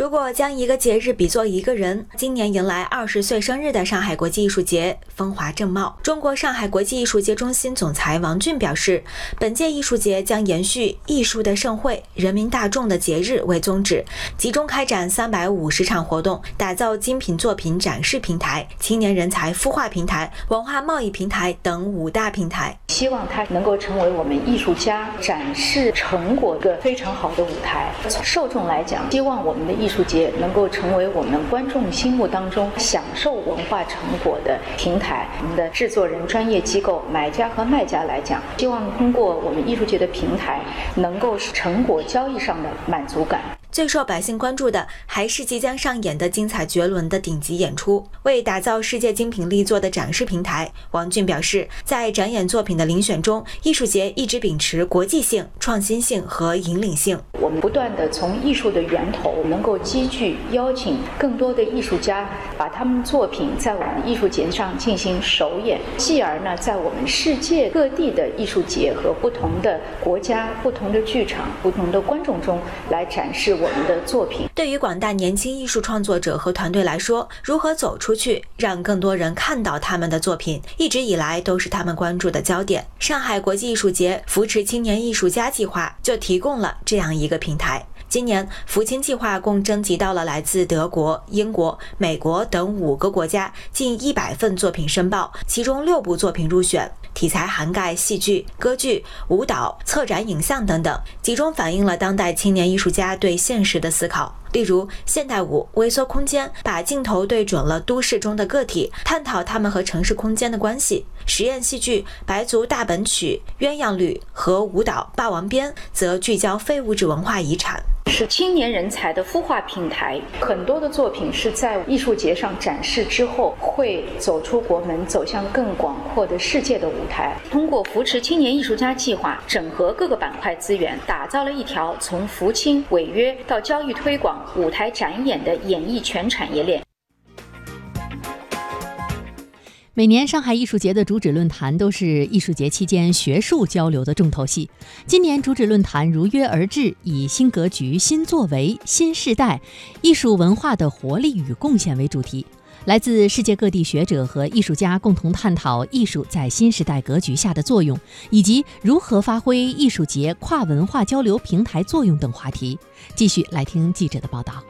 如果将一个节日比作一个人，今年迎来二十岁生日的上海国际艺术节风华正茂。中国上海国际艺术节中心总裁王俊表示，本届艺术节将延续“艺术的盛会，人民大众的节日”为宗旨，集中开展三百五十场活动，打造精品作品展示平台、青年人才孵化平台、文化贸易平台等五大平台。希望它能够成为我们艺术家展示成果的非常好的舞台。受众来讲，希望我们的。艺术节能够成为我们观众心目当中享受文化成果的平台。我们的制作人、专业机构、买家和卖家来讲，希望通过我们艺术节的平台，能够成果交易上的满足感。最受百姓关注的还是即将上演的精彩绝伦的顶级演出。为打造世界精品力作的展示平台，王俊表示，在展演作品的遴选中，艺术节一直秉持国际性、创新性和引领性。我们不断的从艺术的源头，能够积聚邀请更多的艺术家，把他们作品在我们艺术节上进行首演，继而呢，在我们世界各地的艺术节和不同的国家、不同的剧场、不同的观众中来展示。我们的作品对于广大年轻艺术创作者和团队来说，如何走出去，让更多人看到他们的作品，一直以来都是他们关注的焦点。上海国际艺术节扶持青年艺术家计划就提供了这样一个平台。今年福清计划共征集到了来自德国、英国、美国等五个国家近一百份作品申报，其中六部作品入选。题材涵盖戏剧、歌剧、舞蹈、策展、影像等等，集中反映了当代青年艺术家对现实的思考。例如，现代舞《微缩空间》把镜头对准了都市中的个体，探讨他们和城市空间的关系；实验戏剧《白族大本曲》《鸳鸯旅》和舞蹈《霸王鞭》则聚焦非物质文化遗产。是青年人才的孵化平台，很多的作品是在艺术节上展示之后，会走出国门，走向更广阔的世界的舞台。通过扶持青年艺术家计划，整合各个板块资源，打造了一条从扶青、违约到交易推广、舞台展演的演艺全产业链。每年上海艺术节的主旨论坛都是艺术节期间学术交流的重头戏。今年主旨论坛如约而至，以“新格局、新作为、新时代：艺术文化的活力与贡献”为主题，来自世界各地学者和艺术家共同探讨艺术在新时代格局下的作用，以及如何发挥艺术节跨文化交流平台作用等话题。继续来听记者的报道。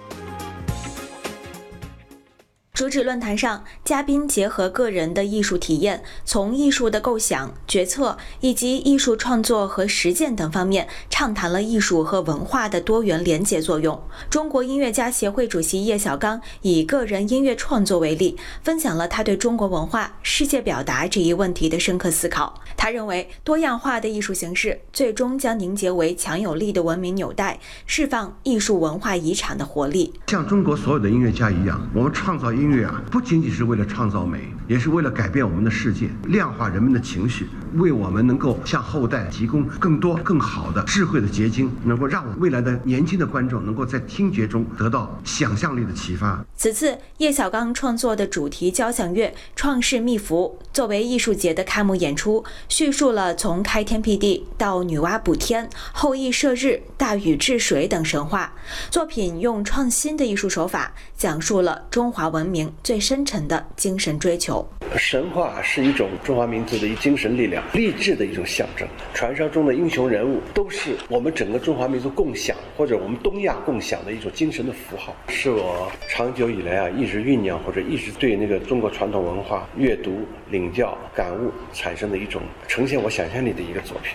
主旨论坛上，嘉宾结合个人的艺术体验，从艺术的构想、决策以及艺术创作和实践等方面，畅谈了艺术和文化的多元连结作用。中国音乐家协会主席叶小刚以个人音乐创作为例，分享了他对中国文化、世界表达这一问题的深刻思考。他认为，多样化的艺术形式最终将凝结为强有力的文明纽带，释放艺术文化遗产的活力。像中国所有的音乐家一样，我们创造音。乐啊，不仅仅是为了创造美，也是为了改变我们的世界，量化人们的情绪，为我们能够向后代提供更多更好的智慧的结晶，能够让未来的年轻的观众能够在听觉中得到想象力的启发。此次叶小刚创作的主题交响乐《创世秘符》作为艺术节的开幕演出，叙述了从开天辟地到女娲补天、后羿射日、大禹治水等神话。作品用创新的艺术手法，讲述了中华文明。最深沉的精神追求，神话是一种中华民族的一精神力量，励志的一种象征。传说中的英雄人物都是我们整个中华民族共享，或者我们东亚共享的一种精神的符号，是我长久以来啊一直酝酿或者一直对那个中国传统文化阅读、领教、感悟产生的一种呈现我想象力的一个作品。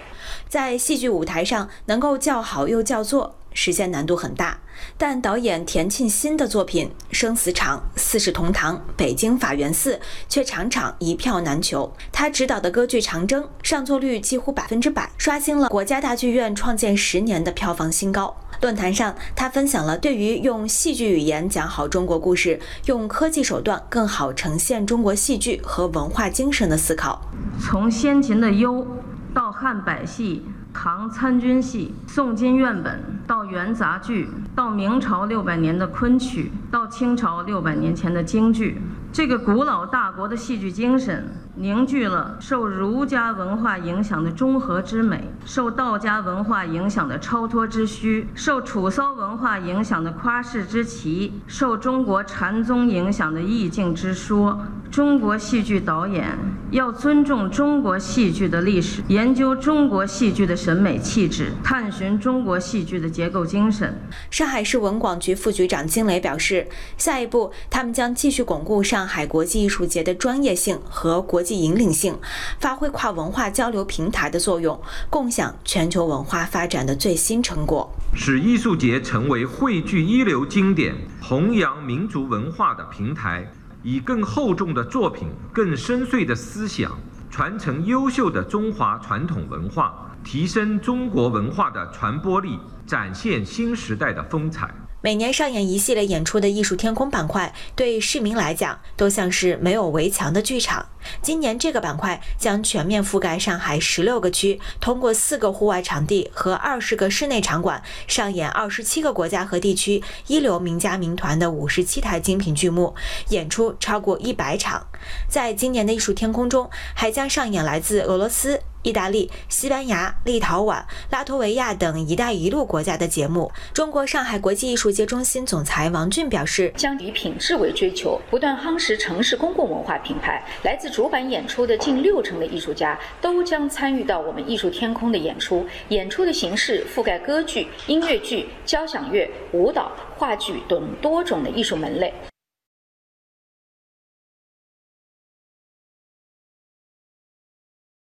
在戏剧舞台上能够叫好又叫座。实现难度很大，但导演田沁鑫的作品《生死场》《四世同堂》《北京法源寺》却场场一票难求。他执导的歌剧《长征》上座率几乎百分之百，刷新了国家大剧院创建十年的票房新高。论坛上，他分享了对于用戏剧语言讲好中国故事，用科技手段更好呈现中国戏剧和文化精神的思考。从先秦的幽到汉百戏。唐参军戏、宋金院本，到元杂剧，到明朝六百年的昆曲，到清朝六百年前的京剧。这个古老大国的戏剧精神，凝聚了受儒家文化影响的中和之美，受道家文化影响的超脱之虚，受楚骚文化影响的夸世之奇，受中国禅宗影响的意境之说。中国戏剧导演要尊重中国戏剧的历史，研究中国戏剧的审美气质，探寻中国戏剧的结构精神。上海市文广局副局长金雷表示，下一步他们将继续巩固上海国际艺术节的专业性和国际引领性，发挥跨文化交流平台的作用，共享全球文化发展的最新成果，使艺术节成为汇聚一流经典、弘扬民族文化的平台。以更厚重的作品、更深邃的思想，传承优秀的中华传统文化，提升中国文化的传播力，展现新时代的风采。每年上演一系列演出的艺术天空板块，对市民来讲都像是没有围墙的剧场。今年这个板块将全面覆盖上海十六个区，通过四个户外场地和二十个室内场馆，上演二十七个国家和地区一流名家名团的五十七台精品剧目，演出超过一百场。在今年的艺术天空中，还将上演来自俄罗斯。意大利、西班牙、立陶宛、拉脱维亚等“一带一路”国家的节目。中国上海国际艺术节中心总裁王俊表示，将以品质为追求，不断夯实城市公共文化品牌。来自主板演出的近六成的艺术家都将参与到我们艺术天空的演出。演出的形式覆盖歌剧、音乐剧、交响乐、舞蹈、话剧等多种的艺术门类。